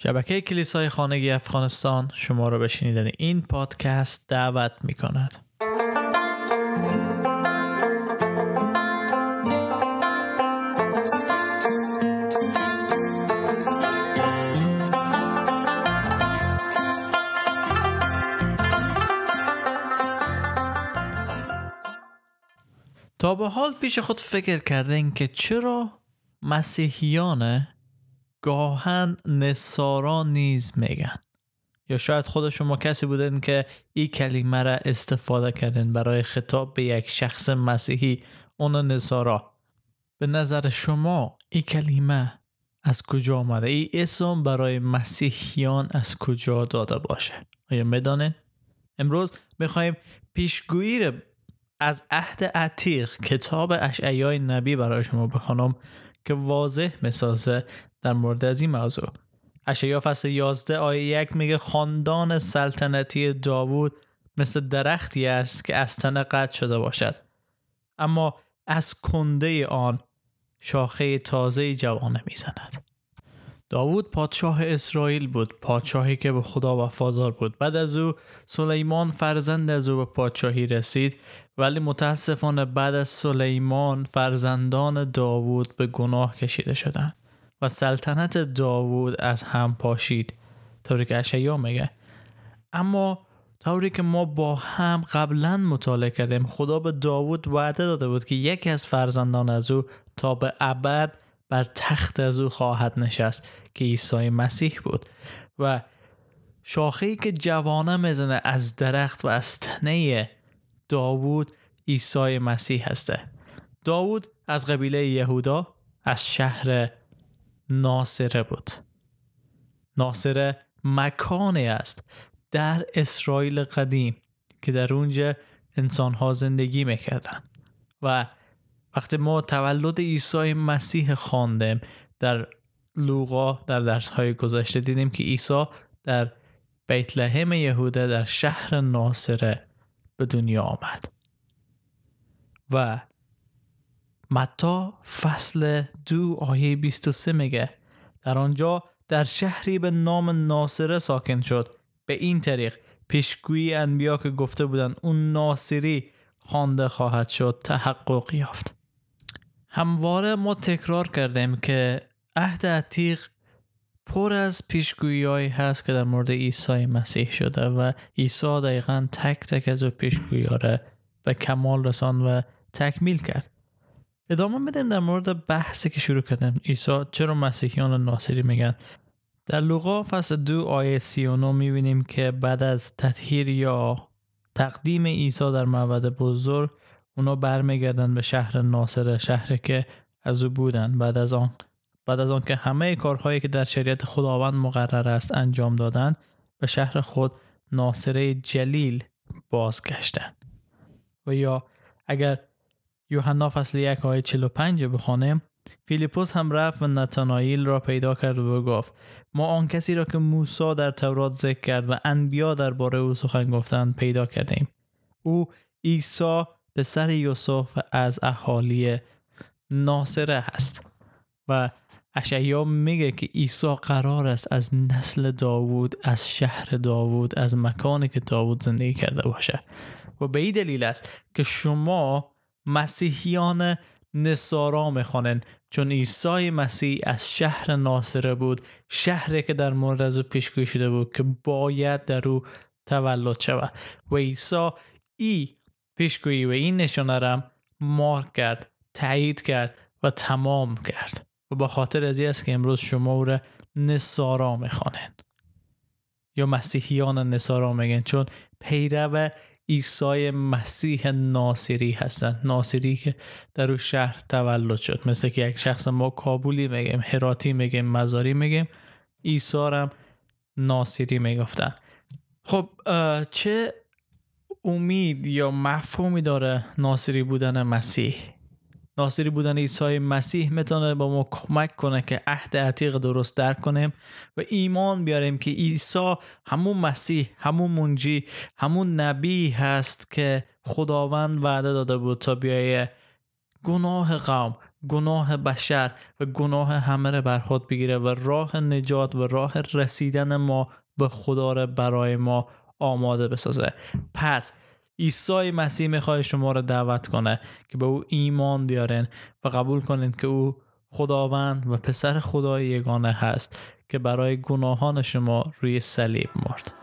شبکه کلیسای خانگی افغانستان شما را به شنیدن این پادکست دعوت می کند. تا به حال پیش خود فکر کردین که چرا مسیحیان گاهن نصارا نیز میگن. یا شاید خود شما کسی بودن که این کلمه را استفاده کردن برای خطاب به یک شخص مسیحی اون نصارا به نظر شما این کلمه از کجا آمده؟ این اسم برای مسیحیان از کجا داده باشه؟ آیا می‌دانین؟ امروز می‌خوایم پیشگویی از عهد عتیق کتاب اشعیای نبی برای شما بخوانم که واضح می‌سازه در مورد از این موضوع. اشعیا فصل 11 آیه یک میگه خاندان سلطنتی داوود مثل درختی است که از تنه قطع شده باشد. اما از کنده آن شاخه تازه جوانه می‌زند. داوود پادشاه اسرائیل بود پادشاهی که به خدا وفادار بود. بعد از او سلیمان فرزند از او به پادشاهی رسید ولی متاسفانه بعد از سلیمان فرزندان داوود به گناه کشیده شدند. و سلطنت داوود از هم پاشید. طوری که اشعیا میگه. اما طوری که ما با هم قبلا مطالعه کردیم خدا به داوود وعده داده بود که یکی از فرزندان از او تا به ابد بر تخت از او خواهد نشست که عیسی مسیح بود. و شاخه‌ای که جوانه می‌زنه از درخت و از تنه داوود عیسی مسیح هسته. داوود از قبیله یهودا از شهر ناصره بود. ناصره مکانی است در اسرائیل قدیم که در اونجا انسان ها زندگی می‌کردن. و وقتی ما تولد عیسی مسیح خواندیم در لوقا در درس های گذشته دیدیم که عیسی در بیت لحم یهوده در شهر ناصره به دنیا آمد. و متا فصل دو آیه 23 میگه. در آنجا در شهری به نام ناصره ساکن شد. به این طریق پیشگویی انبیا که گفته بودن اون ناصری خوانده خواهد شد تحقق یافت. همواره ما تکرار کردیم که عهد عتیق پر از پیشگویی هست که در مورد عیسی مسیح شده و عیسی دقیقا تک تک از پیشگویی را به کمال رسان و تکمیل کرد. ادامه بدیم در مورد بحثی که شروع کردیم عیسی. چرا مسیحیان ناصری میگن؟ در لوقا فصل دو آیه 39 می‌بینیم که بعد از تطهیر یا تقدیم عیسی در معبد بزرگ اونا برمیگردن به شهر ناصره شهری که از او بودن. بعد از آن بعد از آن که همه کارهایی که در شریعت خداوند مقرر است انجام دادن به شهر خود ناصره جلیل بازگشتند و یا اگر یوحنا فصل یک آیه 45 بخوانیم فیلیپوس هم رفت و نتانائیل را پیدا کرد و گفت ما آن کسی را که موسی در تورات ذکر کرد و انبیا درباره او سخن گفتند پیدا کردیم. او عیسی پسر یوسف از اهالی ناصره هست و اشعیا میگه که عیسی قرار است از نسل داوود از شهر داوود از مکانی که داوود زندگی کرده باشه. و به این دلیل است که شما مسیحیان نصارا می‌خوانن چون عیسی مسیح از شهر ناصره بود شهری که در مورد از پیشگویی شده بود که باید در او تولد شود. و عیسی ای پیشگویی و این نشانه را مارک کرد تایید کرد و تمام کرد. و با خاطر از است که امروز شما او را نصارا می‌خوانن یا مسیحیان نصارا میگن. چون پیرو عیسی مسیح ناصری هستن. ناصری که در او شهر تولد شد. مثل که یک شخص ما کابولی میگیم هراتی میگیم مزاری میگیم عیسی هم ناصری می‌گفتن. خب چه امید یا مفهومی داره ناصری بودن مسیح؟ ناصری بودن عیسی مسیح می‌تونه با ما کمک کنه که عهد عتیق درست درک کنیم و ایمان بیاریم که عیسی همون مسیح همون منجی همون نبی هست که خداوند وعده داده بود تا بیایه گناه قوم گناه بشر و گناه همه را بر خود بگیره و راه نجات و راه رسیدن ما به خدا را برای ما آماده بسازه. پس عیسی مسیح می‌خواد شما را دعوت کنه که به او ایمان بیارین و قبول کنید که او خداوند و پسر خدای یگانه هست که برای گناهان شما روی صلیب مرد.